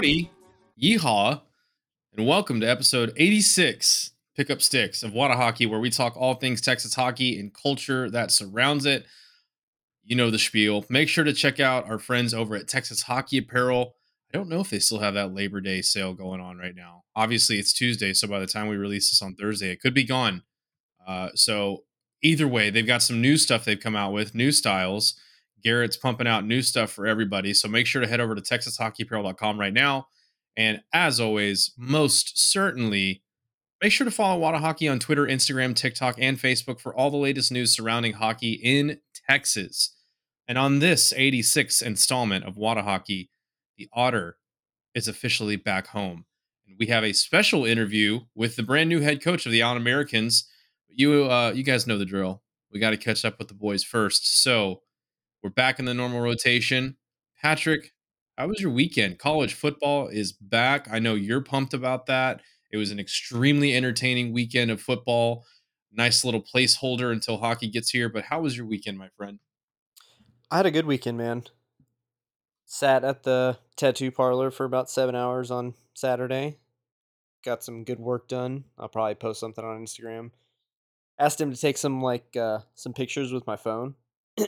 Howdy, yeehaw, and welcome to episode 86, Pick Up Sticks of Whata Hockey, where we talk all things Texas hockey and culture that surrounds it. You know the spiel. Make sure to check out our friends over at Texas Hockey Apparel. I don't know if they still have that Labor Day sale going on right now. Obviously, it's Tuesday, so by the time we release this on Thursday, it could be gone. Uh, so either way, they've got some new stuff they've come out with, new styles. Garrett's pumping out new stuff for everybody. So make sure to head over to texashockeyapparel.com right now. And as always, most certainly, make sure to follow Whata Hockey on Twitter, Instagram, TikTok, and Facebook for all the latest news surrounding hockey in Texas. And on this 86th installment of Whata Hockey, the Otter is officially back home. And we have a special interview with the brand new head coach of the Allen Americans. You uh, you guys know the drill. We got to catch up with the boys first. So we're back in the normal rotation. Patrick, how was your weekend? College football is back. I know you're pumped about that. It was an extremely entertaining weekend of football. Nice little placeholder until hockey gets here. But how was your weekend, my friend? I had a good weekend, man. Sat at the tattoo parlor for about seven hours on Saturday. Got some good work done. I'll probably post something on Instagram. Asked him to take some like uh, some pictures with my phone,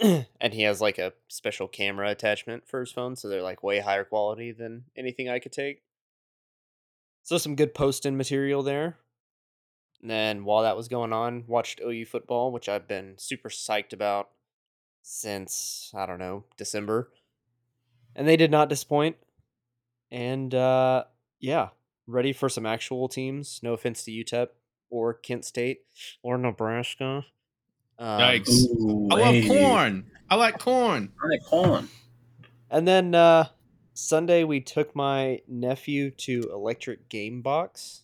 and he has like a special camera attachment for his phone, so they're like way higher quality than anything I could take. So some good posting material there. And then while that was going on, watched OU football, which I've been super psyched about since I don't know December, and they did not disappoint. And uh, yeah, ready for some actual teams. No offense to UTEP or Kent State or Nebraska. Um, Yikes. Ooh, I love hey. corn. I like corn. I like corn. And then uh, Sunday we took my nephew to Electric Game Box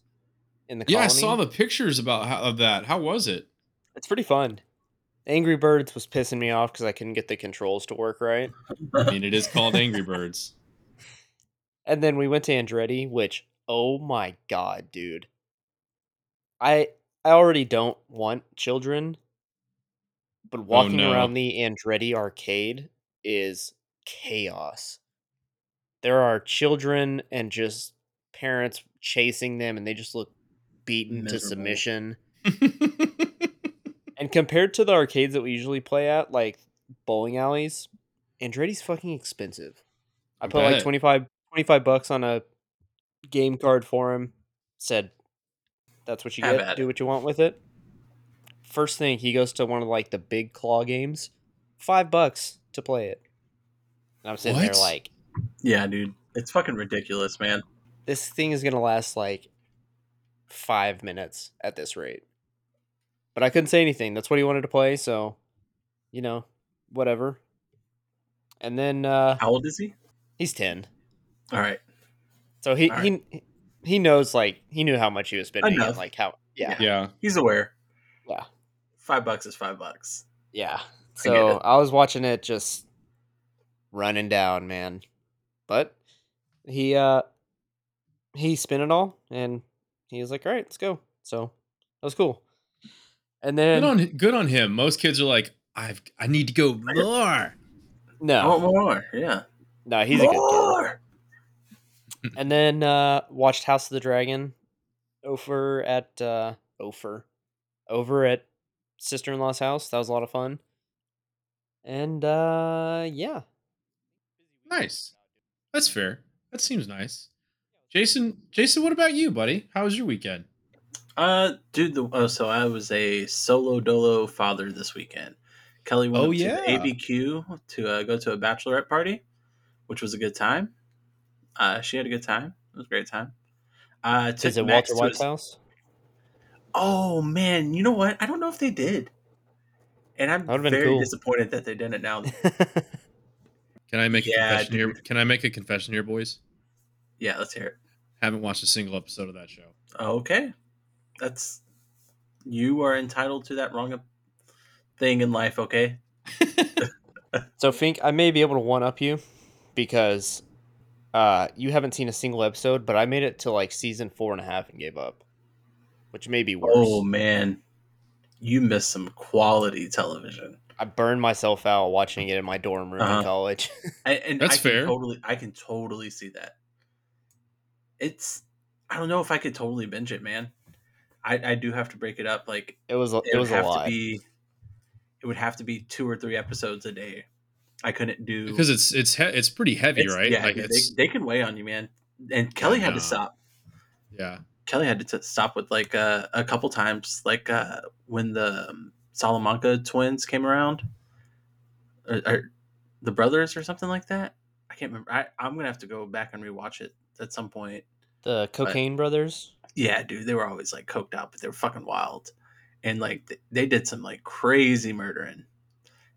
in the Yeah, I saw the pictures about how, of that. How was it? It's pretty fun. Angry Birds was pissing me off because I couldn't get the controls to work right. I mean, it is called Angry Birds. And then we went to Andretti, which oh my god, dude. I I already don't want children, but oh, walking no. around the Andretti arcade is chaos. There are children and just parents chasing them and they just look beaten to submission. And compared to the arcades that we usually play at, like bowling alleys, Andretti's fucking expensive. I I put like bet. 25, 25 bucks on a game card for him. Said, that's what you Have get. Do it. what you want with it. First thing, he goes to one of like the big claw games. Five bucks to play it. And I'm sitting there like, Yeah, dude. It's fucking ridiculous, man. this thing is gonna last like five minutes at this rate. But I couldn't say anything. That's what he wanted to play, so you know, whatever. And then uh How old is he? he's ten. All right. So he All he he knows like he knew how much he was spending and like how yeah. yeah. He's aware. Yeah. Five bucks is five bucks. Yeah. So it. I, was watching it just running down, man. But he uh he spent it all and he was like, All right, let's go. So that was cool. And then Good on good on him. Most kids are like, I've I need to go more. I no, want more. Yeah. no, he's a good kid. And then uh watched House of the Dragon over at uh over over at sister in law's house. That was a lot of fun. And uh yeah. Nice. That's fair. That seems nice. Jason, Jason, what about you, buddy? How was your weekend? Uh, dude. The, oh, so I was a solo dolo father this weekend. Kelly went Oh, up to the ABQ to uh, go to a bachelorette party, which was a good time. Uh, she had a good time. It was a great time. Uh, took Is it Max Walter to White's his- house? Oh man, you know what? I don't know if they did, and I'm That would've been very cool. disappointed that they didn't. Now, Can I make a Yeah, confession here? dude. Can I make a confession here, boys? yeah, let's hear it. Haven't watched a single episode of that show. Okay, that's you are entitled to that wrong thing in life. Okay, so Fink, I may be able to one up you because uh you haven't seen a single episode, but I made it to like season four and a half and gave up. Which may be worse. oh man, you missed some quality television. I burned myself out watching it in my dorm room Uh-huh. in college. I, and That's I can fair. Totally, I can totally see that. it's I don't know if I could totally binge it, man. I I do have to break it up. Like It was a, it, it would was a have lot. to be it would have to be two or three episodes a day. I couldn't do because it's it's he- it's pretty heavy, it's- right? Yeah, like they, they can weigh on you, man. And Kelly had no. to stop. yeah. Kelly had to stop with like uh, a couple times, like uh, when the um, Salamanca twins came around, or, or the brothers or something like that. I can't remember. I, I'm gonna have to go back and rewatch it at some point. the Cocaine Brothers. Yeah, dude, they were always like coked out, but they were fucking wild, and like th- they did some like crazy murdering,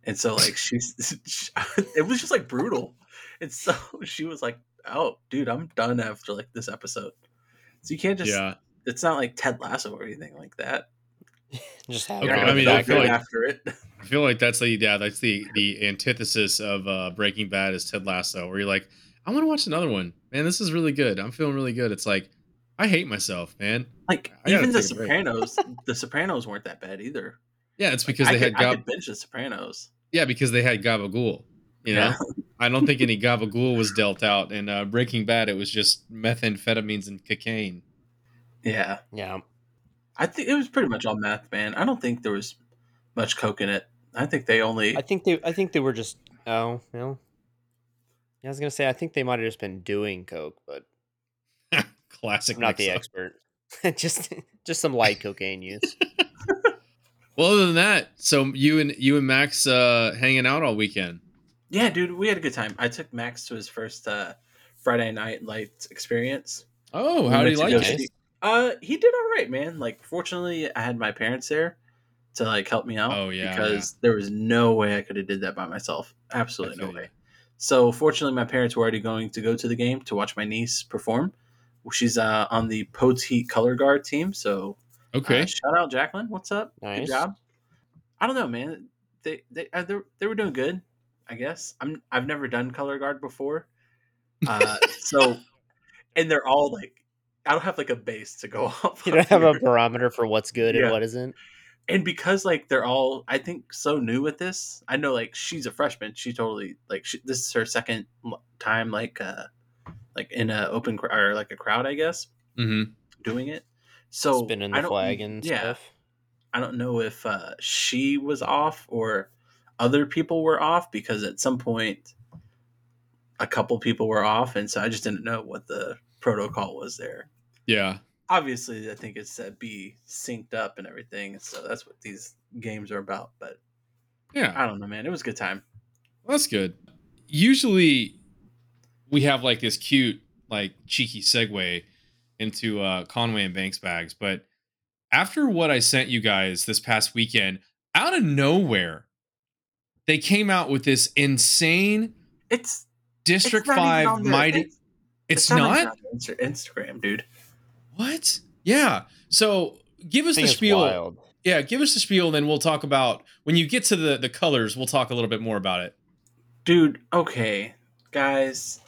and so like she's, it was just like brutal, and so she was like, "Oh, dude, I'm done after like this episode." So you can't just. yeah. It's not like Ted Lasso or anything like that. Just have Okay, it I mean, I feel like- after it. I feel like that's the yeah, that's the the antithesis of uh Breaking Bad is Ted Lasso, where you're like, I want to watch another one. Man, this is really good. I'm feeling really good. It's like I hate myself, man. Like even The take a break. Sopranos, The Sopranos weren't that bad either. Yeah, it's because I they could, had I Gab- could binge The Sopranos. yeah, because they had Gabagool. You know, Yeah. I don't think any Gabagool was dealt out And uh, Breaking Bad. It was just methamphetamines and cocaine. Yeah, Yeah. I think it was pretty much all meth, man. I don't think there was much coke in it. I think they only. I think they I think they were just oh no. Yeah, I was gonna say I think they might have just been doing coke, but Classic. I'm not the mix-up. expert. just just some light cocaine use. Well, other than that, so you and you and Max uh, hanging out all weekend. Yeah, dude, we had a good time. I took Max to his first uh, Friday night lights experience. Oh, We how do went you like it? it? Uh, he did all right, man. Like, fortunately, I had my parents there to like help me out. Oh, yeah, because there was no way I could have did that by myself. Absolutely no way. So fortunately, my parents were already going to go to the game to watch my niece perform. She's uh, on the Poteet color guard team. So uh, Okay. shout out Jacqueline. What's up? Good Nice. job. I don't know, man. They they uh, they, they were doing good. I guess I'm I've never done color guard before. Uh, so and they're all like I don't have like a base to go off. You don't have a barometer for what's good Yeah. and what isn't. and because like they're all I think so new with this. I know like she's a freshman. She totally like she, this is her second time like uh like in a open cr- or like a crowd I guess Mm-hmm. doing it. So Spinning I the don't- flag and yeah, stuff. I don't know if uh, she was off or other people were off because at some point a couple people were off, and so I just didn't know what the protocol was there. Yeah. Obviously, I think it's to be synced up and everything, so that's what these games are about. But Yeah. I don't know, man. It was a good time. Well, that's good. Usually, we have like this cute, like cheeky segue into uh, Conway and Banks bags, but after what I sent you guys this past weekend, out of nowhere, they came out with this insane It's District it's Five their- mighty. It's, It's, even not. on Instagram, dude. What? Yeah. So give us the spiel. wild. Yeah, give us the spiel, and then we'll talk about when you get to the the colors. We'll talk a little bit more about it. dude okay guys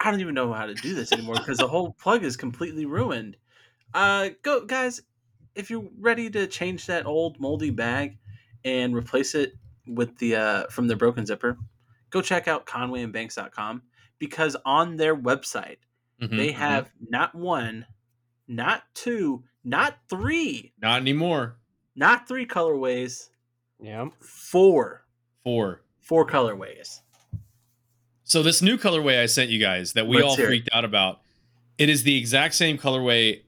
i don't even know how to do this anymore because the whole plug is completely ruined uh go guys if you're ready to change that old moldy bag and replace it with the uh from the broken zipper go check out conwayandbanks.com because on their website Mhm, they mhm. have not one not two not three not anymore. not three colorways Yeah. four Four. four colorways So this new colorway I sent you guys that we Let's all hear it. freaked out about, it is the exact same colorway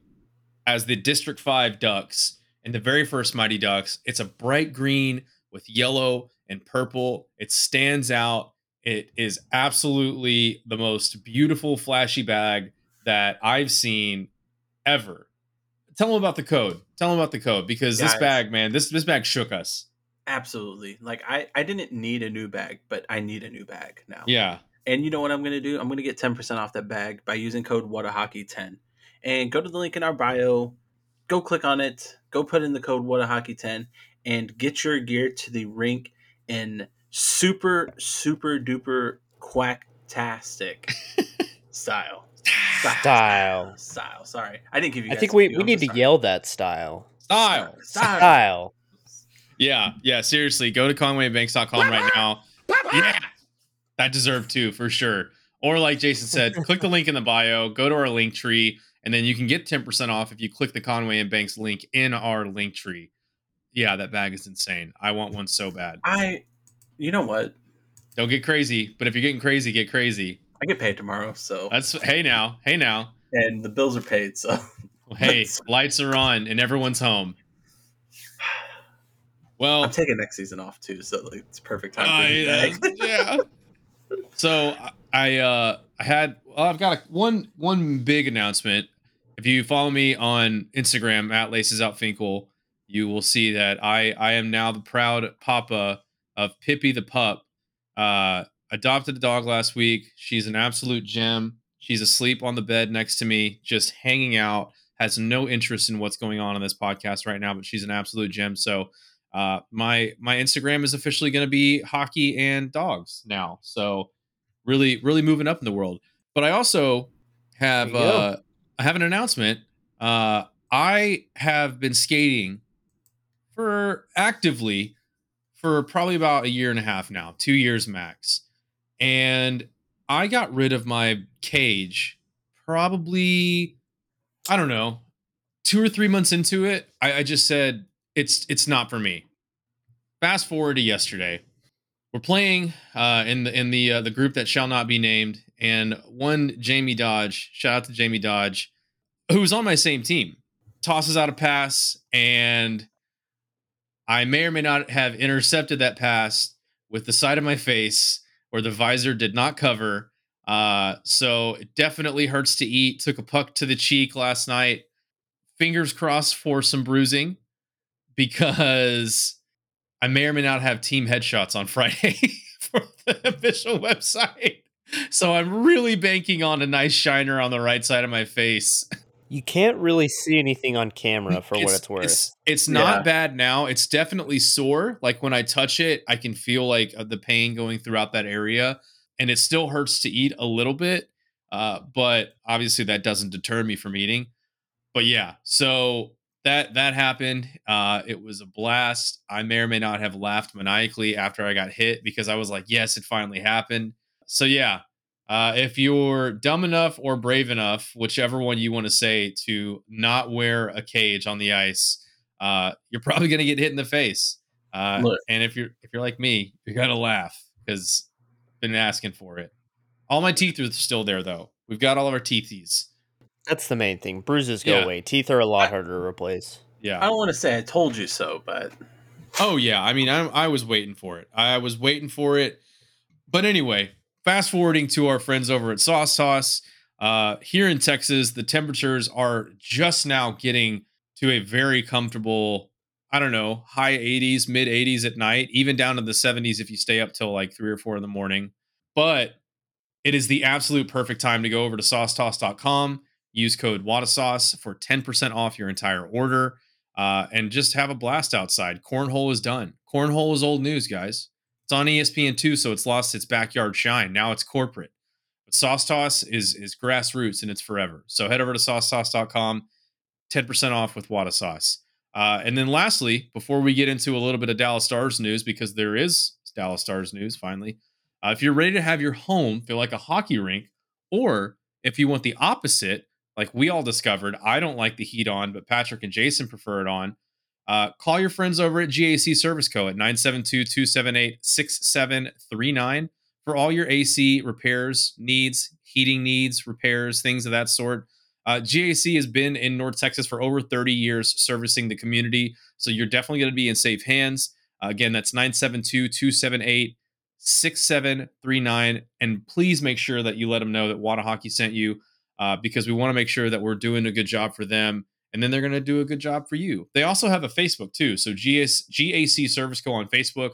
as the District 5 Ducks and the very first Mighty Ducks. It's a bright green with yellow and purple. It stands out. It is absolutely the most beautiful flashy bag that I've seen ever. Tell them about the code. Tell them about the code because this bag, man, this this bag shook us. Absolutely. Like I, I didn't need a new bag, but I need a new bag now. Yeah. And you know what I'm gonna do? I'm gonna get 10% off that bag by using code WhataHockey10. And go to the link in our bio, go click on it, go put in the code WhataHockey10, and get your gear to the rink in super, super duper quacktastic style. Style. Style. Sorry. I didn't give you I think we, we need to sorry. yell that style. Style. Style. Style. Yeah, yeah, seriously. Go to conwaybanks.com right now. Yeah. That deserved two for sure. Or like Jason said, click the link in the bio, go to our link tree, and then you can get 10% off if you click the Conway and Banks link in our link tree. Yeah, that bag is insane. I want one so bad. I, you know what? Don't get crazy, but if you're getting crazy, get crazy. I get paid tomorrow, so That's hey now, hey now. and the bills are paid, so Hey, lights are on and everyone's home. Well, I'm taking next season off too, so like it's perfect time. I, for me uh, back. yeah. So I uh I had well, I've got a, one one big announcement. If you follow me on Instagram at Laces Out Finkel, you will see that I I am now the proud papa of Pippi the pup. Uh, adopted a dog last week. She's an absolute gem. She's asleep on the bed next to me, just hanging out. Has no interest in what's going on in this podcast right now, but she's an absolute gem. So uh, my my Instagram is officially going to be hockey and dogs now. So really, really moving up in the world. But I also have There you go. uh, I have an announcement. Uh, I have been skating for actively for probably about a year and a half now, two years max, and I got rid of my cage probably I don't know two or three months into it. I, I just said it's it's not for me. Fast forward to yesterday, we're playing uh, in the in the uh, the group that shall not be named, and one Jamie Dodge, shout out to Jamie Dodge, who's on my same team, tosses out a pass, and I may or may not have intercepted that pass with the side of my face where the visor did not cover. Uh, so it definitely hurts to eat. Took a puck to the cheek last night. Fingers crossed for some bruising because I may or may not have team headshots on Friday for the official website. So I'm really banking on a nice shiner on the right side of my face. You can't really see anything on camera for what it's worth. It's, it's not Yeah. bad now. It's definitely sore. Like when I touch it, I can feel like uh, the pain going throughout that area, and it still hurts to eat a little bit. Uh, but obviously, that doesn't deter me from eating. But yeah, so that that happened. Uh, it was a blast. I may or may not have laughed maniacally after I got hit because I was like, "Yes, it finally happened." So yeah, uh, if you're dumb enough or brave enough, whichever one you want to say, to not wear a cage on the ice, uh, you're probably going to get hit in the face. Uh, Look. and if you're if you're like me, you're gonna laugh because been asking for it. All my teeth are still there though. We've got all of our teethies. That's the main thing. Bruises go Yeah. away. Teeth are a lot harder to replace. Yeah. I don't want to say I told you so, but Oh yeah. I mean, I, I was waiting for it. I was waiting for it. But anyway, fast forwarding to our friends over at Sauce Toss. Uh, here in Texas, the temperatures are just now getting to a very comfortable, I don't know, high 80s, mid 80s at night, even down to the 70s if you stay up till like three or four in the morning. But it is the absolute perfect time to go over to saucetoss.com, use code WATASauce for 10% off your entire order, uh, and just have a blast outside. Cornhole is done. Cornhole is old news, guys. It's on E ESPN2, so it's lost its backyard shine. Now it's corporate. But Sauce Toss is is grassroots and it's forever. So head over to saucetoss.com, 10% off with Wada Sauce. Uh, and then lastly, before we get into a little bit of Dallas Stars news, because there is Dallas Stars news finally, uh, if you're ready to have your home feel like a hockey rink, or if you want the opposite, like we all discovered, I don't like the heat on, but Patrick and Jason prefer it on. Uh, call your friends over at GAC Service Co. at 972 278 6739 for all your AC repairs needs, heating needs, repairs, things of that sort. Uh, GAC has been in North Texas for over 30 years servicing the community. So you're definitely going to be in safe hands. Uh, again, that's 972 278 6739. And please make sure that you let them know that Whata Hockey sent you uh, because we want to make sure that we're doing a good job for them. And then they're going to do a good job for you. They also have a Facebook too. So GS, GAC Service Co. on Facebook.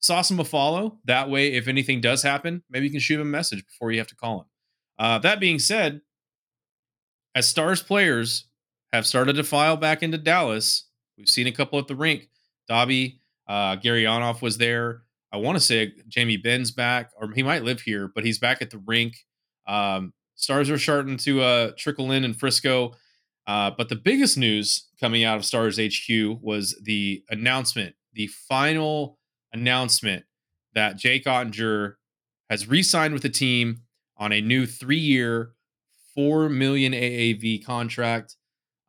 Sauce them a follow. That way, if anything does happen, maybe you can shoot them a message before you have to call them. Uh, that being said, as Stars players have started to file back into Dallas, we've seen a couple at the rink. Dobby, uh, Gurianov was there. I want to say Jamie Benn's back, or he might live here, but he's back at the rink. Um, stars are starting to uh, trickle in in Frisco. Uh, but the biggest news coming out of Stars HQ was the announcement, the final announcement that Jake Oettinger has re signed with the team on a new three-year, four million AAV contract.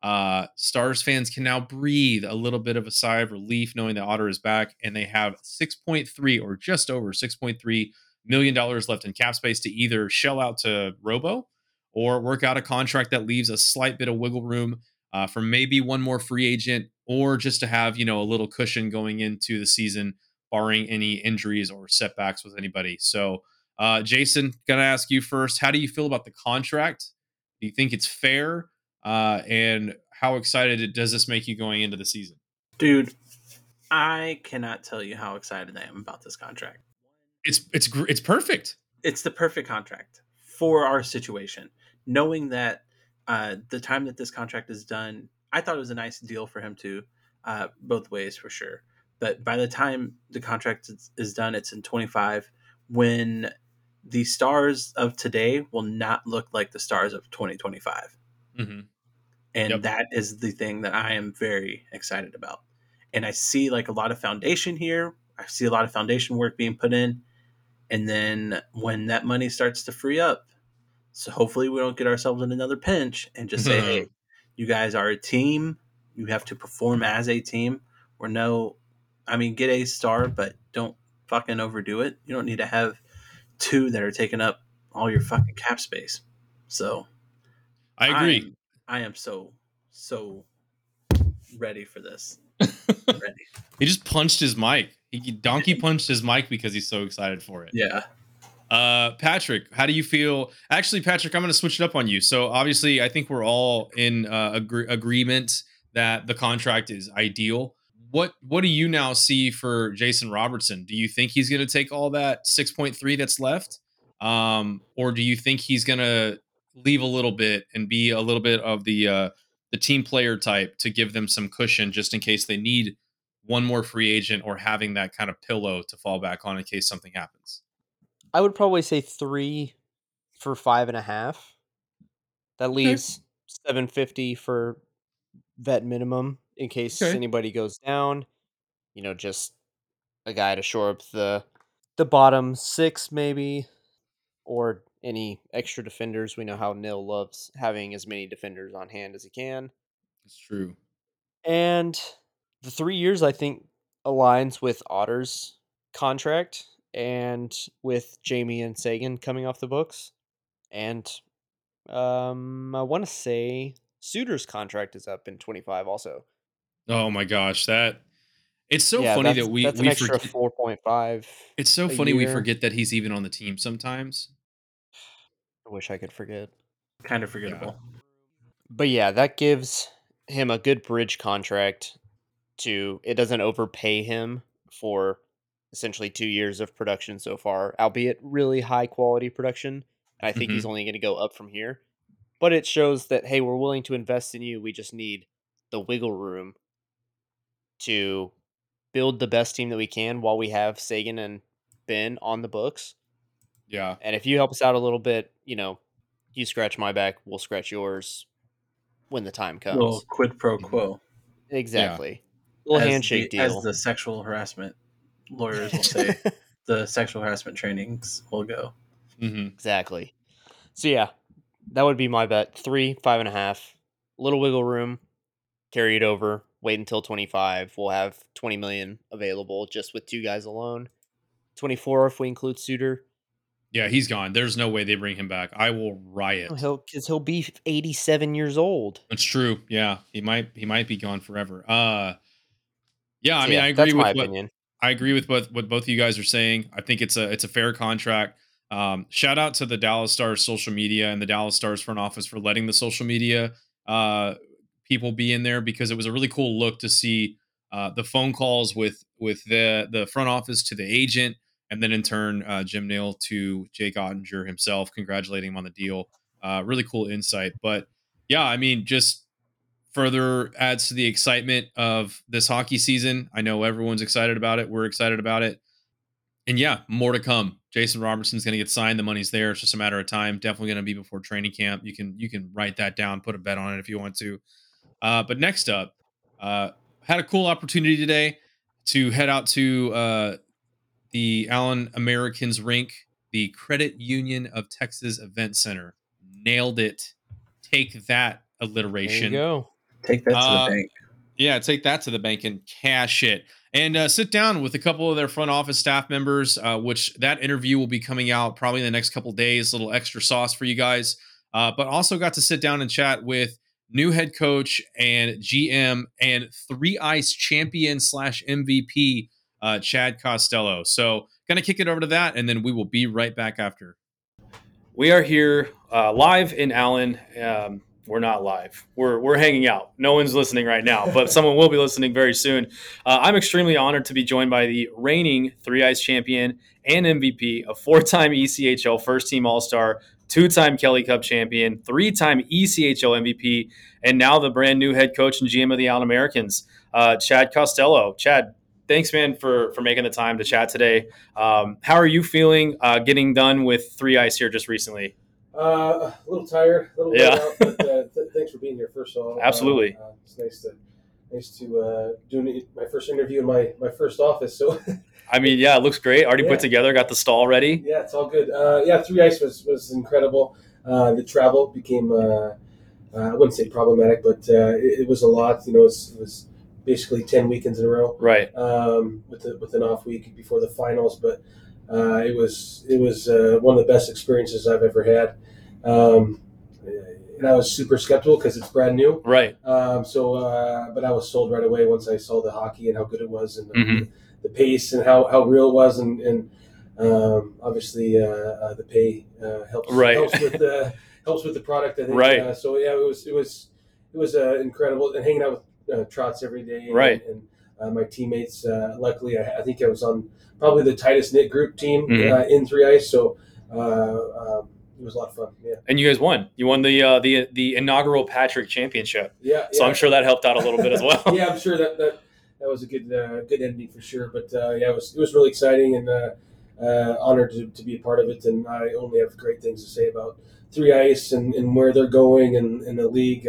Uh, Stars fans can now breathe a little bit of a sigh of relief knowing that Otter is back, and they have 6.3 or just over 6.3 million dollars left in cap space to either shell out to Robo or work out a contract that leaves a slight bit of wiggle room uh, for maybe one more free agent or just to have you know a little cushion going into the season, barring any injuries or setbacks with anybody. So, uh, Jason, gonna ask you first. How do you feel about the contract? Do you think it's fair? Uh, and how excited does this make you going into the season? Dude, I cannot tell you how excited I am about this contract. It's it's it's perfect. It's the perfect contract for our situation. Knowing that uh, the time that this contract is done, I thought it was a nice deal for him too, uh, both ways for sure. But by the time the contract is, is done, it's in 25 when the stars of today will not look like the stars of 2025. Mm-hmm. And Yep. that is the thing that I am very excited about. And I see like a lot of foundation here. I see a lot of foundation work being put in. And then when that money starts to free up, so hopefully we don't get ourselves in another pinch and just say, hey, mm-hmm. you guys are a team. You have to perform as a team. Or no, I mean, get a star, but don't fucking overdo it. You don't need to have two that are taking up all your fucking cap space. So I agree. am- I am so so ready for this. ready. he just punched his mic. He donkey punched his mic because he's so excited for it. Yeah. Uh, Patrick, how do you feel? Actually, Patrick, I'm going to switch it up on you. So obviously, I think we're all in uh, agree- agreement that the contract is ideal. What What do you now see for Jason Robertson? Do you think he's going to take all that 6.3 that's left, um, or do you think he's going to leave a little bit and be a little bit of the uh, the team player type to give them some cushion just in case they need one more free agent or having that kind of pillow to fall back on in case something happens? I would probably say three for five and a half. That leaves seven fifty for vet minimum in case Okay. anybody goes down. You know, just a guy to shore up the the bottom six maybe, or any extra defenders. We know how Nill loves having as many defenders on hand as he can. It's true. And the three years I think aligns with Otter's contract and with Jamie and Seguin coming off the books. And um I want to say Suter's contract is up in 25 also. Oh my gosh, that it's so yeah, funny that we that's an we extra forget, 4.5. it's so a funny we forget that he's even on the team sometimes. I wish I could forget. Kind of forgettable. But yeah, that gives him a good bridge contract to it doesn't overpay him for essentially 2 years of production so far, albeit really high quality production. And I think he's mm-hmm. only going to go up from here. But it shows that hey, we're willing to invest in you. We just need the wiggle room to build the best team that we can while we have Seguin and Benn on the books. Yeah. And if you help us out a little bit, you know, you scratch my back, we'll scratch yours when the time comes. Little quid pro mm-hmm. quo. exactly. Little As handshake the, deal. As the sexual harassment lawyers will say, the sexual harassment trainings will go. hmm exactly. So yeah, that would be my bet. Three, five and a half. Little wiggle room. Carry it over. Wait until twenty five. We'll have twenty million available just with two guys alone. Twenty four if we include Suter. Yeah, he's gone. There's no way they bring him back. I will riot. Oh, he'll because he'll be eighty seven years old. That's true. Yeah, he might he might be gone forever. Uh yeah, I So mean yeah, I agree that's with my what opinion. I agree with what what both of you guys are saying. I think it's a it's a fair contract. Um, shout out to the Dallas Stars social media and the Dallas Stars front office for letting the social media uh, people be in there because it was a really cool look to see uh, the phone calls with with the the front office to the agent and then in turn uh, Jim Nill to Jake Oettinger himself, congratulating him on the deal. Uh, really cool insight, but yeah, I mean just further adds to the excitement of this hockey season. I know everyone's excited about it. We're excited about it. And yeah, more to come. Jason Robertson's going to get signed. The money's there. It's just a matter of time. Definitely going to be before training camp. You can you can write that down, put a bet on it if you want to. Uh, but next up, uh, had a cool opportunity today to head out to uh, the Allen Americans rink, the Credit Union of Texas Event Center. Nailed it. Take that There you alliteration. go. Take that to Uh, the bank. Yeah, take that to the bank and cash it. And uh, sit down with a couple of their front office staff members, uh, which that interview will be coming out probably in the next couple days. little extra sauce for you guys. Uh, but also got to sit down and chat with new head coach and GM and three ice champion slash MVP, uh, Chad Costello. So, gonna kick it over to that, and then we will be right back after. We are here uh, live in Allen. Um, we're not live. We're we're hanging out. No one's listening right now, but someone will be listening very soon. Uh, I'm extremely honored to be joined by the reigning three ice champion and MVP, a four-time ECHL first-team All-Star, two-time Kelly Cup champion, three-time ECHL MVP, and now the brand new head coach and GM of the Allen Americans, uh, Chad Costello. Chad, thanks, man, for for making the time to chat today. Um, how are you feeling uh, getting done with three ice here just recently? Uh, a little tired, a little Yeah. out, but uh, th- thanks for being here. First of all, Absolutely. Uh, it's nice to nice to uh, do my first interview in my my first office. So I mean, yeah, it looks great. Already Yeah. put together, got the stall ready. yeah, it's all good. Uh, yeah, three ice was was incredible. Uh, the travel became uh, uh, I wouldn't say problematic, but uh, it, it was a lot. You know, it was, it was basically ten weekends in a row Right. um, with the, with an off week before the finals. But uh, it was it was uh, one of the best experiences I've ever had. Um, and I was super skeptical because it's brand new. Right. Um, so, uh, but I was sold right away once I saw the hockey and how good it was, and the, Mhm. the pace and how, how real it was, and, and um, obviously uh, uh, the pay uh, helps Right. helps with the helps with the product. I think. Right. Uh, so yeah, it was it was it was uh, incredible, and hanging out with uh, Trots every day. And, Right. And uh, my teammates. Uh, luckily, I, I think I was on probably the tightest knit group team Mhm. uh, in three ice. So. Uh, um, it was a lot of fun. Yeah. And you guys won. You won the uh, the the inaugural Patrick Championship. Yeah. So yeah. I'm sure that helped out a little bit as well. yeah, I'm sure that that, that was a good uh, good ending for sure. But uh, yeah, it was it was really exciting and uh, uh, honored to, to be a part of it. And I only have great things to say about Three Ice and, and where they're going and, and the league.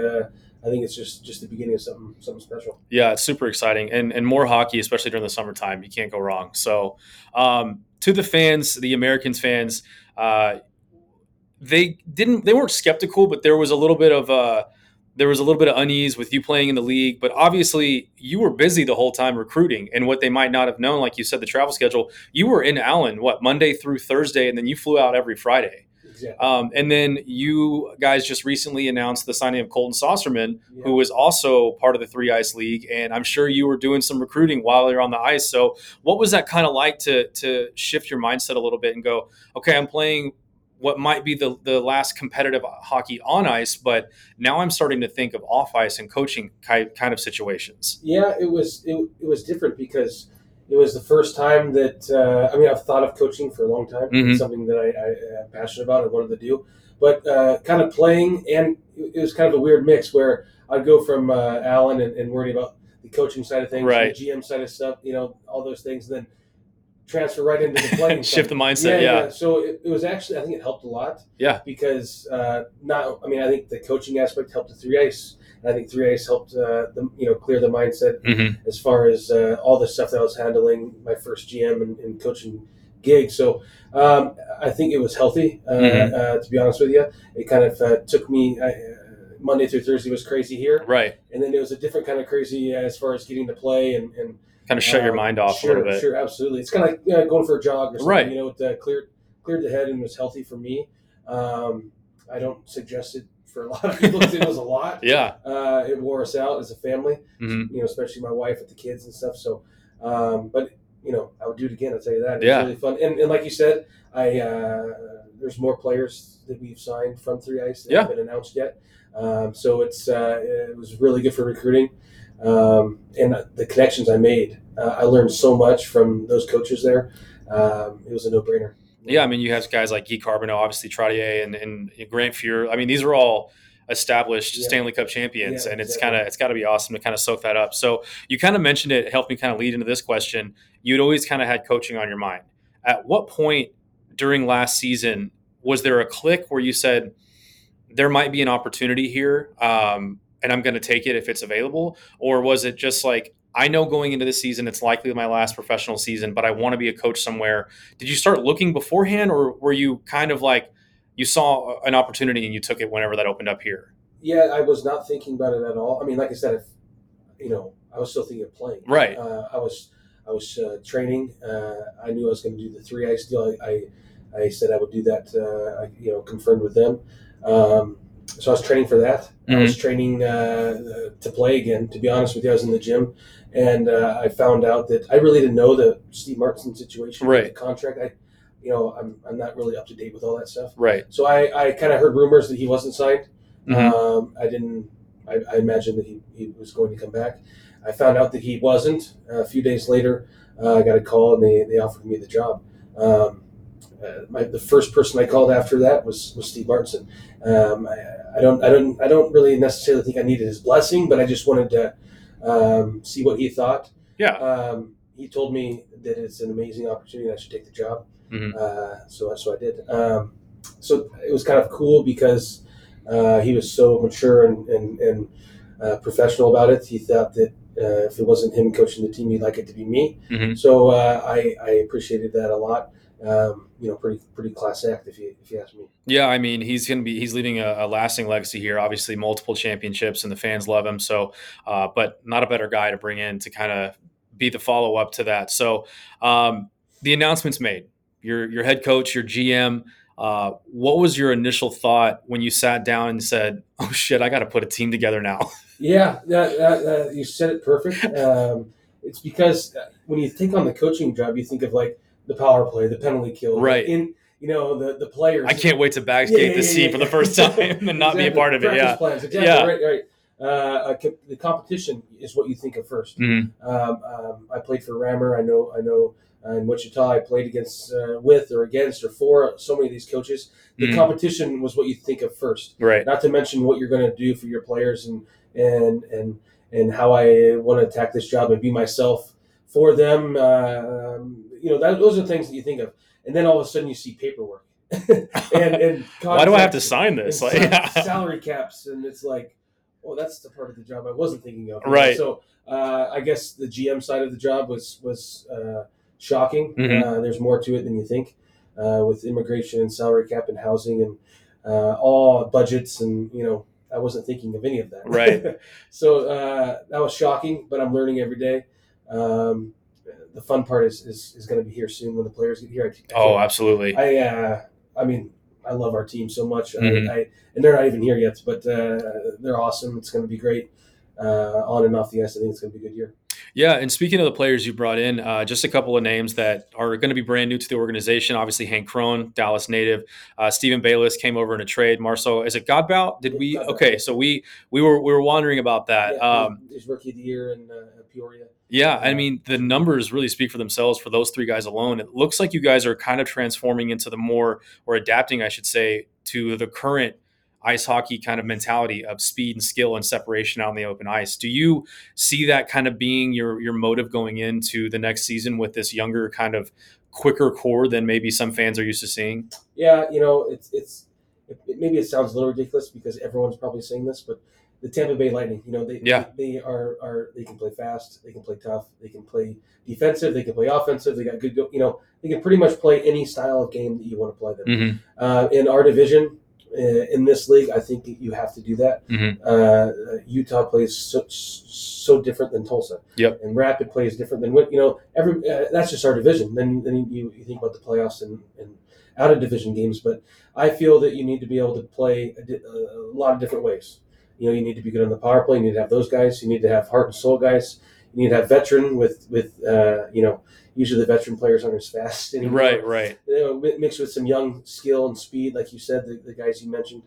I think it's just just the beginning of something something special. Yeah, it's super exciting, and and more hockey, especially during the summertime. You can't go wrong. So, um, to the fans, the Americans fans, uh, they didn't, they weren't skeptical, but there was a little bit of uh, there was a little bit of unease with you playing in the league. But obviously, you were busy the whole time recruiting, and what they might not have known, like you said, the travel schedule. You were in Allen, what Monday through Thursday, and then you flew out every Friday. Exactly. Um, and then you guys just recently announced the signing of Colton Saucerman, Yeah. who was also part of the Three Ice League. And I'm sure you were doing some recruiting while you're on the ice. So, what was that kind of like to to shift your mindset a little bit and go, okay, I'm playing what might be the the last competitive hockey on ice, but now I'm starting to think of off ice and coaching ki- kind of situations. Yeah, it was it, it was different because it was the first time that uh, I mean I've thought of coaching for a long time. Mhm. It's something that I, I am passionate about and wanted to do, but uh, kind of playing and it was kind of a weird mix where I'd go from uh, Allen and, and worrying about the coaching side of things, Right. the GM side of stuff, you know, all those things, and then transfer right into the playing. Shift the mindset, yeah. So it, it was actually I think it helped a lot. Yeah. Because uh, not I mean I think the coaching aspect helped the three ice. I think three ice helped uh, the you know clear the mindset Mm-hmm. as far as uh, all the stuff that I was handling my first GM and, and coaching gig. So um, I think it was healthy. Uh, Mhm. uh, to be honest with you, it kind of uh, took me. I, uh, Monday through Thursday was crazy here, Right. and then it was a different kind of crazy as far as getting to play and, and Kind of shut your um, mind off sure, a little bit. Sure, absolutely. It's kind of like you know, going for a jog or something. Right. You know, it uh, cleared cleared the head and was healthy for me. Um, I don't suggest it for a lot of people because it was a lot. Yeah. Uh, it wore us out as a family Mhm. you know, especially my wife with the kids and stuff. So, um, but you know, I would do it again. I'll tell you that. It Yeah. was really fun. And, and like you said, I uh, there's more players that we've signed from Three Ice that Yeah. haven't been announced yet. Um, so it's uh, it was really good for recruiting, um, and the connections I made. Uh, I learned so much from those coaches there. Um, it was a no brainer. Yeah, I mean, you have guys like Guy Carbonneau, obviously Trottier, and, and Grant Fuhr. I mean, these are all established Yeah. Stanley Cup champions, Yeah, and it's exactly. kind of it's got to be awesome to kind of soak that up. So you kind of mentioned it, helped me kind of lead into this question. You'd always kind of had coaching on your mind. At what point during last season was there a click where you said there might be an opportunity here, um, and I'm going to take it if it's available, or was it just like I know going into the season it's likely my last professional season, but I want to be a coach somewhere. Did you start looking beforehand, or were you kind of like you saw an opportunity and you took it whenever that opened up here? Yeah, I was not thinking about it at all. I mean, like I said, if, you know, I was still thinking of playing. Right. Uh, I was I was uh, training. Uh, I knew I was going to do the three ice deal. I, I, I said I would do that. Uh, I, you know, confirmed with them. Um, so I was training for that. I was training uh, to play again. To be honest with you, I was in the gym, and uh, I found out that I really didn't know the Steve Martinson situation, Right. The contract. I, you know, I'm, I'm not really up to date with all that stuff. Right. So I, I kind of heard rumors that he wasn't signed. Mhm. Um, I didn't. I, I imagined that he, he was going to come back. I found out that he wasn't. Uh, a few days later, uh, I got a call and they, they offered me the job. Um, uh, my, the first person I called after that was, was Steve Martinson. Um, I, I don't I don't I don't really necessarily think I needed his blessing, but I just wanted to um, see what he thought. Yeah. Um, he told me that it's an amazing opportunity and I should take the job. Mhm. Uh, so so I did. Um, so it was kind of cool because uh, he was so mature and and, and uh, professional about it. He thought that uh, if it wasn't him coaching the team, he'd like it to be me. Mhm. So uh, I, I appreciated that a lot. Um, you know, pretty pretty class act if you if you ask me. Yeah, I mean, he's going to be he's leaving a, a lasting legacy here. Obviously, multiple championships, and the fans love him. So, uh, but not a better guy to bring in to kind of be the follow up to that. So, um, the announcements made. Your your head coach, your GM. Uh, what was your initial thought when you sat down and said, "Oh shit, I got to put a team together now"? Yeah, that, that, that, you said it perfect. Um, it's because uh, when you think on the coaching job, you think of like the power play, the penalty kill, Right. In you know the the players. I can't wait to backgate Yeah, yeah, the yeah, scene for the first time and not be a part of it. Practice Yeah. plans, exactly. Yeah. Right, right. Uh, the competition is what you think of 1st Mhm. Um, um, I played for Rammer. I know. I know. Uh, in Wichita, I played against, uh, with, or against, or for so many of these coaches. The Mhm. competition was what you think of first Right. not to mention what you're going to do for your players and and and and how I want to attack this job and be myself for them. Uh, um, you know, that, those are things that you think of, and then all of a sudden you see paperwork and and Why do I have to sign this? Like, yeah. salary caps, and it's like, oh, that's the part of the job I wasn't thinking of. Right. So uh, I guess the GM side of the job was was uh, shocking. Mhm. Uh, there's more to it than you think uh, with immigration and salary cap and housing and uh, all budgets and you know I wasn't thinking of any of that. Right. so uh, that was shocking, but I'm learning every day. Um, the fun part is is, is going to be here soon when the players get here. I, I Oh, absolutely. I uh, I mean I love our team so much. Mhm. I, I and they're not even here yet, but uh, they're awesome. It's going to be great uh, on and off the ice. I think it's going to be a good year. Yeah, and speaking of the players you brought in, uh, just a couple of names that are going to be brand new to the organization. Obviously, Hank Crone, Dallas native. Uh, Stephen Bayless came over in a trade. Marcel, is it Godbout? Did we? Okay, so we we were we were wondering about that. Yeah, Um, he's rookie of the year in uh, Peoria. yeah, I mean the numbers really speak for themselves for those three guys alone. It looks like you guys are kind of transforming into the more or adapting, I should say, to the current ice hockey kind of mentality of speed and skill and separation out on the open ice. Do you see that kind of being your your motive going into the next season with this younger kind of quicker core than maybe some fans are used to seeing? Yeah, you know, it's it's it, maybe it sounds a little ridiculous because everyone's probably saying this, but the Tampa Bay Lightning, you know, they Yeah. they are are they can play fast, they can play tough, they can play defensive, they can play offensive, they got good, go- you know, they can pretty much play any style of game that you want to play them. Mm-hmm. Uh, in our division, in this league, I think you have to do that. Mhm. Uh, Utah plays so, so different than Tulsa. Yep. And Rapid plays different than what you know. Every uh, that's just our division. Then then you, you think about the playoffs and, and out of division games. But I feel that you need to be able to play a, di- a lot of different ways. You know, you need to be good on the power play. You need to have those guys. You need to have heart and soul guys. You need to have veteran with with uh, you know. Usually the veteran players aren't as fast anymore Right, right. you know, mixed with some young skill and speed, like you said, the, the guys you mentioned,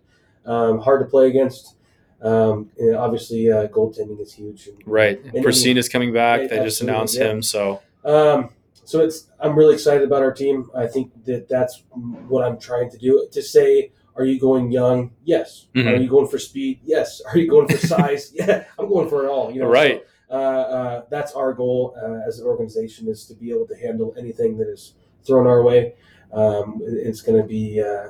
um, hard to play against. Um, and obviously, uh, goaltending is huge. And, Right. And- Peressini's coming back. Right, They just announced yeah. him. So Um, so it's I'm really excited about our team. I think that that's what I'm trying to do. To say, are you going young? Yes. Mhm. Are you going for speed? Yes. Are you going for size? yeah. I'm going for it all. You know. Right. So, that's our goal uh, as an organization is to be able to handle anything that is thrown our way. Um, it- it's going to be, uh,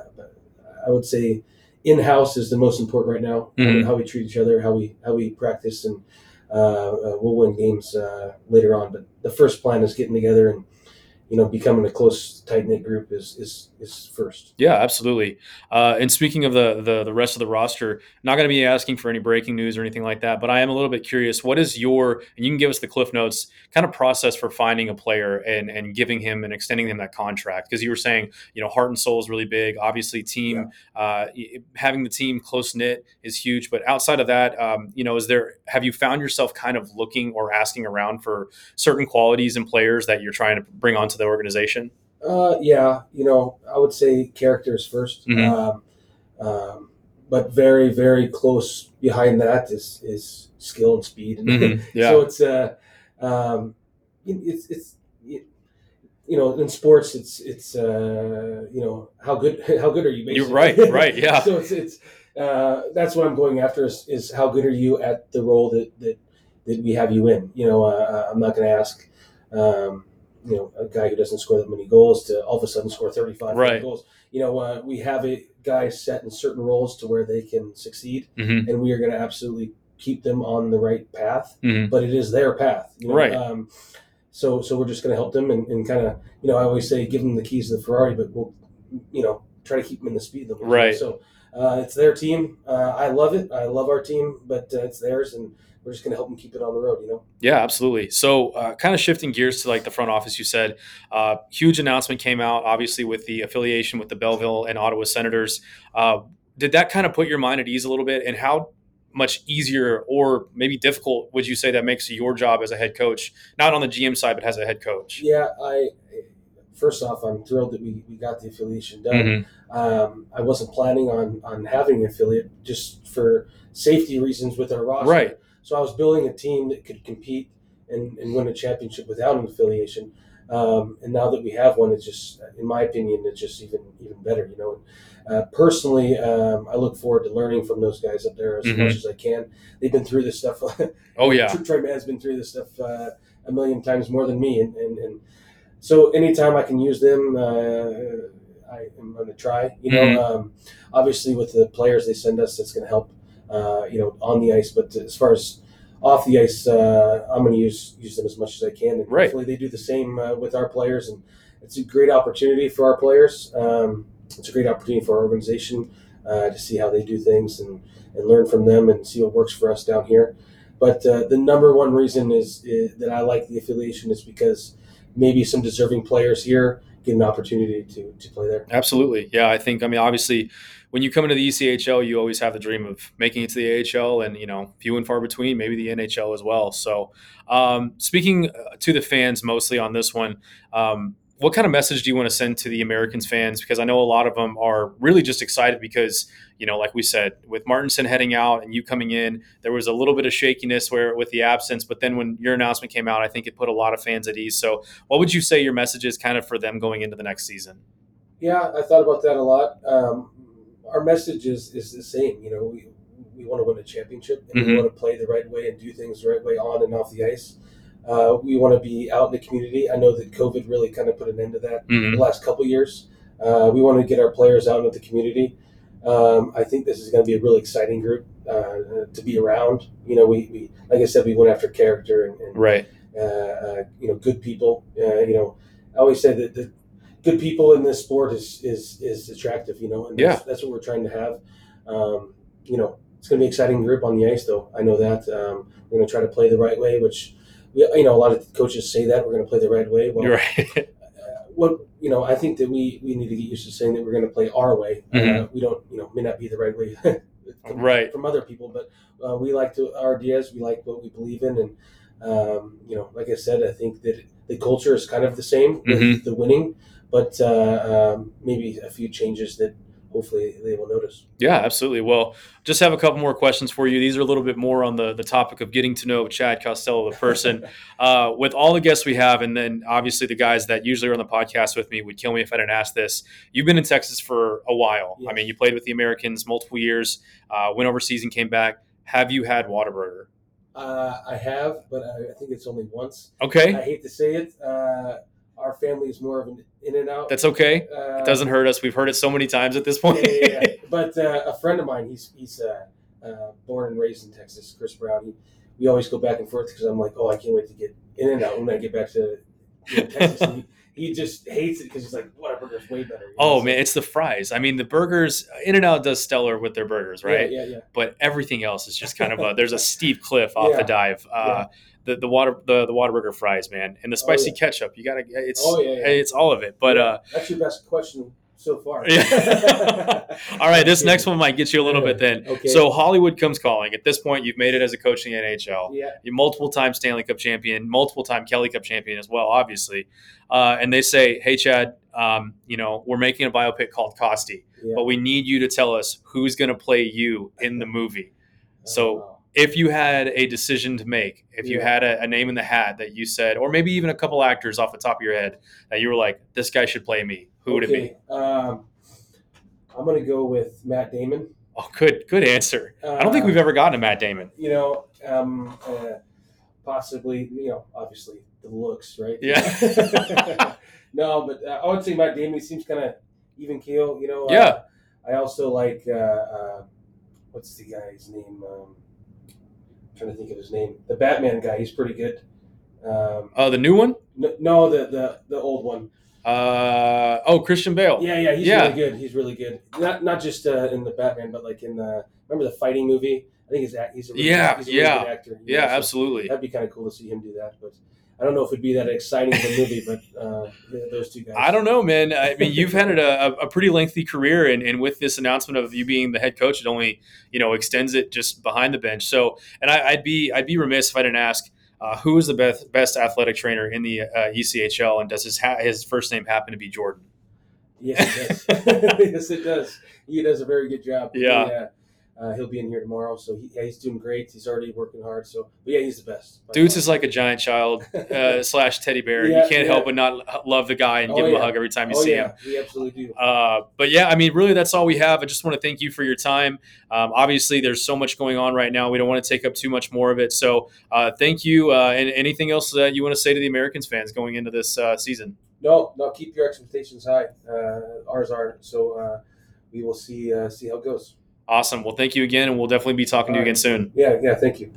I would say, in house is the most important right now. Mhm. How we treat each other, how we how we practice, and uh, uh, we'll win games uh, later on. But the first plan is getting together and you know becoming a close tight knit group is is is first. Yeah, absolutely. Uh, and speaking of the, the the rest of the roster, not going to be asking for any breaking news or anything like that, but I am a little bit curious. What is your and you can give us the cliff notes kind of process for finding a player and and giving him and extending him that contract? Because you were saying you know heart and soul is really big. Obviously, team uh, having the team close knit is huge. But outside of that, um, you know, is there have you found yourself kind of looking or asking around for certain qualities and players that you're trying to bring onto the organization? Uh, yeah, you know, I would say characters 1st Mhm. Um, um, but very, very close behind that is is skill and speed. And Mhm. Yeah. so it's uh, um, it's it's you know, in sports, it's it's uh, you know how good how good are you? You're right, right, yeah. so it's it's uh, that's what I'm going after is, is how good are you at the role that that, that we have you in? You know, uh, I'm not going to ask. Um, you know, a guy who doesn't score that many goals to all of a sudden score 35 Right. goals. You know, uh, we have a guy set in certain roles to where they can succeed, Mhm. and we are going to absolutely keep them on the right path. Mhm. But it is their path, you know? Right. Um, so, so we're just going to help them and, and kind of, you know, I always say give them the keys to the Ferrari, but we'll, you know, try to keep them in the speed limit. Right. So uh, it's their team. Uh, I love it. I love our team, but uh, it's theirs, and we're just going to help them keep it on the road. You know. Yeah, absolutely. So, uh, kind of shifting gears to like the front office, you said, uh, huge announcement came out, obviously with the affiliation with the Belleville and Ottawa Senators. Uh, did that kind of put your mind at ease a little bit? And how much easier or maybe difficult would you say that makes your job as a head coach, not on the GM side, but as a head coach? Yeah, I. First off, I'm thrilled that we, we got the affiliation done. Mhm. Um, I wasn't planning on on having an affiliate just for safety reasons with our roster. Right. So I was building a team that could compete and, and win a championship without an affiliation. Um, and now that we have one, it's just, in my opinion, it's just even even better. You know, uh, personally, um, I look forward to learning from those guys up there as Mhm. much as I can. They've been through this stuff. Oh, yeah. Troy Mann's been through this stuff uh, a million times more than me, and, and, and so anytime I can use them, uh, I am going to try. You know, Mhm. um, obviously with the players they send us, that's going to help. Uh, you know, on the ice, but as far as off the ice, uh, I'm going to use use them as much as I can, and Right. hopefully they do the same uh, with our players. And it's a great opportunity for our players. Um, it's a great opportunity for our organization uh, to see how they do things and, and learn from them and see what works for us down here. But uh, the number one reason is, is that I like the affiliation is because maybe some deserving players here get an opportunity to, to play there. Absolutely. Yeah, I think, I mean, obviously, when you come into the ECHL, you always have the dream of making it to the AHL and, you know, few and far between, maybe the NHL as well. So, um, speaking uh, to the fans mostly on this one, um, what kind of message do you want to send to the Americans fans? Because I know a lot of them are really just excited because, you know, like we said, with Martinson heading out and you coming in, there was a little bit of shakiness where with the absence. But then when your announcement came out, I think it put a lot of fans at ease. So, what would you say your message is kind of for them going into the next season? Yeah, I thought about that a lot. Um, our message is, is the same. You know, we, we want to win a championship and we Mhm. want to play the right way and do things the right way on and off the ice. Uh, we want to be out in the community. I know that COVID really kind of put an end to that Mhm. the last couple years. Uh, we want to get our players out into the community. Um, I think this is going to be a really exciting group uh, to be around. You know, we, we like I said, we went after character and, and Right. uh, uh, you know, good people. Uh, you know, I always say that the good people in this sport is is is attractive. You know, and that's, that's what we're trying to have. Um, you know, it's going to be an exciting group on the ice, though. I know that um, we're going to try to play the right way, which we, you know, a lot of coaches say that we're going to play the right way. Well, You're right. uh, what you know, I think that we we need to get used to saying that we're going to play our way. Uh, Mhm. we don't, you know, may not be the right way. from- Right. from other people, but uh, we like to our ideas. We like what we believe in, and um, you know, like I said, I think that the culture is kind of the same with Mhm. the winning, but uh, um, maybe a few changes that hopefully they will notice. Yeah, absolutely. Well, just have a couple more questions for you. These are a little bit more on the, the topic of getting to know Chad Costello, the person. uh, with all the guests we have, and then obviously the guys that usually are on the podcast with me would kill me if I didn't ask this. You've been in Texas for a while. I mean, you played with the Americans multiple years, uh, went overseas and came back. Have you had Whataburger? Uh, I have, but I, I think it's only once. Okay, I hate to say it. Uh, our family is more of an in and out. that's okay. Uh, It doesn't hurt us. We've heard it so many times at this point. yeah, yeah, yeah. But uh, a friend of mine, he's he's uh, uh, born and raised in Texas, Chris Brown. He, we always go back and forth because I'm like, oh, I can't wait to get in and out when I get back to you know, Texas. he, he just hates it because he's like, Whataburger's way better. you know, Oh so- man, it's the fries. I mean, the burgers. In and Out does stellar with their burgers, right? Yeah, yeah, yeah. But everything else is just kind of a. There's a steep cliff off the dive. The the water the the Whataburger fries, man, and the Oh, spicy yeah. ketchup. You gotta. It's Oh, yeah, yeah. it's all of it. But uh, that's your best question so far. All right, this next one might get you a little bit then. Okay. So Hollywood comes calling. At this point, you've made it as a coach in the NHL. yeah, You're multiple time Stanley Cup champion, multiple time Kelly Cup champion as well, obviously. Uh, and they say, "Hey, Chad, um, you know we're making a biopic called Costi, yeah. but we need you to tell us who's going to play you in the movie." So Oh, if you had a decision to make, if you had a, a name in the hat that you said, or maybe even a couple actors off the top of your head that you were like, "This guy should play me," who would it be? Um, I'm gonna go with Matt Damon. Oh, good, good answer. I don't think Uh, we've ever gotten a Matt Damon. you know, um, uh, possibly, you know, obviously the looks, right? Yeah. no, but uh, I would say Matt Damon seems kind of even keel. You know. Uh, Yeah. I also like uh, uh, what's the guy's name? Um, trying to think of his name. The Batman guy. He's pretty good. Um, Uh, the new one? no, no, the the the old one. Uh, oh, Christian Bale. Yeah, yeah, he's Yeah. really good. He's really good. Not not just uh, in the Batman, but like in the remember the fighting movie. I think he's he's a really, Yeah, he's a really yeah. good actor. Yeah, so absolutely. That'd be kind of cool to see him do that, but I don't know if it'd be that exciting of a movie. But uh, those two guys. I don't know, man. I mean, you've had a, a pretty lengthy career, and, and with this announcement of you being the head coach, it only you know extends it just behind the bench. So, and I, I'd be I'd be remiss if I didn't ask uh, who is the best best athletic trainer in the uh, ECHL, and does his ha- his first name happen to be Jordan? Yes, it does. yes, it does. He does a very good job. Yeah. He, uh, he'll be in here tomorrow, so he, yeah, he's doing great. He's already working hard. So, but yeah, he's the best. Dudes is like a giant child uh, slash teddy bear. Yeah, you can't yeah. help but not love the guy and Oh, give him a hug every time you oh see yeah, him. we absolutely do. Uh, but yeah, I mean, really, that's all we have. I just want to thank you for your time. Um, obviously, there's so much going on right now. We don't want to take up too much more of it. So, uh, thank you. Uh, and anything else that you want to say to the Americans fans going into this uh, season? No, no, keep your expectations high. Uh, ours are. So uh, we will see uh, see how it goes. Awesome. Well, thank you again, and we'll definitely be talking to you All right. again soon. Yeah, yeah. Thank you.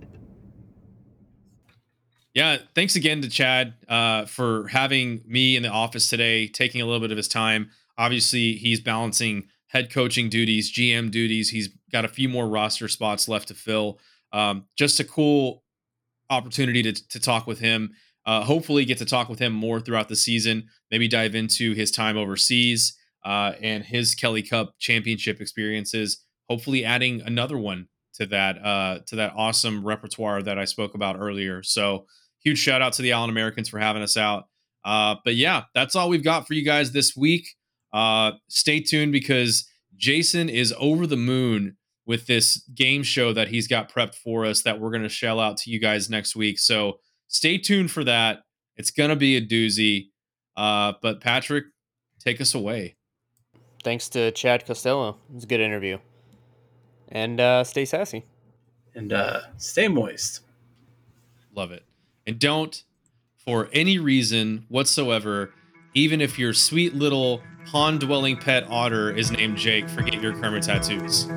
Yeah, thanks again to Chad uh, for having me in the office today, taking a little bit of his time. Obviously, he's balancing head coaching duties, GM duties. He's got a few more roster spots left to fill. Um, just a cool opportunity to, to talk with him. Uh, hopefully, get to talk with him more throughout the season. Maybe dive into his time overseas uh, and his Kelly Cup championship experiences. Hopefully, adding another one to that uh, to that awesome repertoire that I spoke about earlier. So, huge shout out to the Allen Americans for having us out. Uh, but yeah, that's all we've got for you guys this week. Uh, stay tuned because Jason is over the moon with this game show that he's got prepped for us that we're going to shell out to you guys next week. So stay tuned for that. It's going to be a doozy. Uh, but Patrick, take us away. Thanks to Chad Costello. It was a good interview. And uh, stay sassy. And uh, stay moist. Love it. And don't, for any reason whatsoever, even if your sweet little pond dwelling pet otter is named Jake, forget your Kermit tattoos.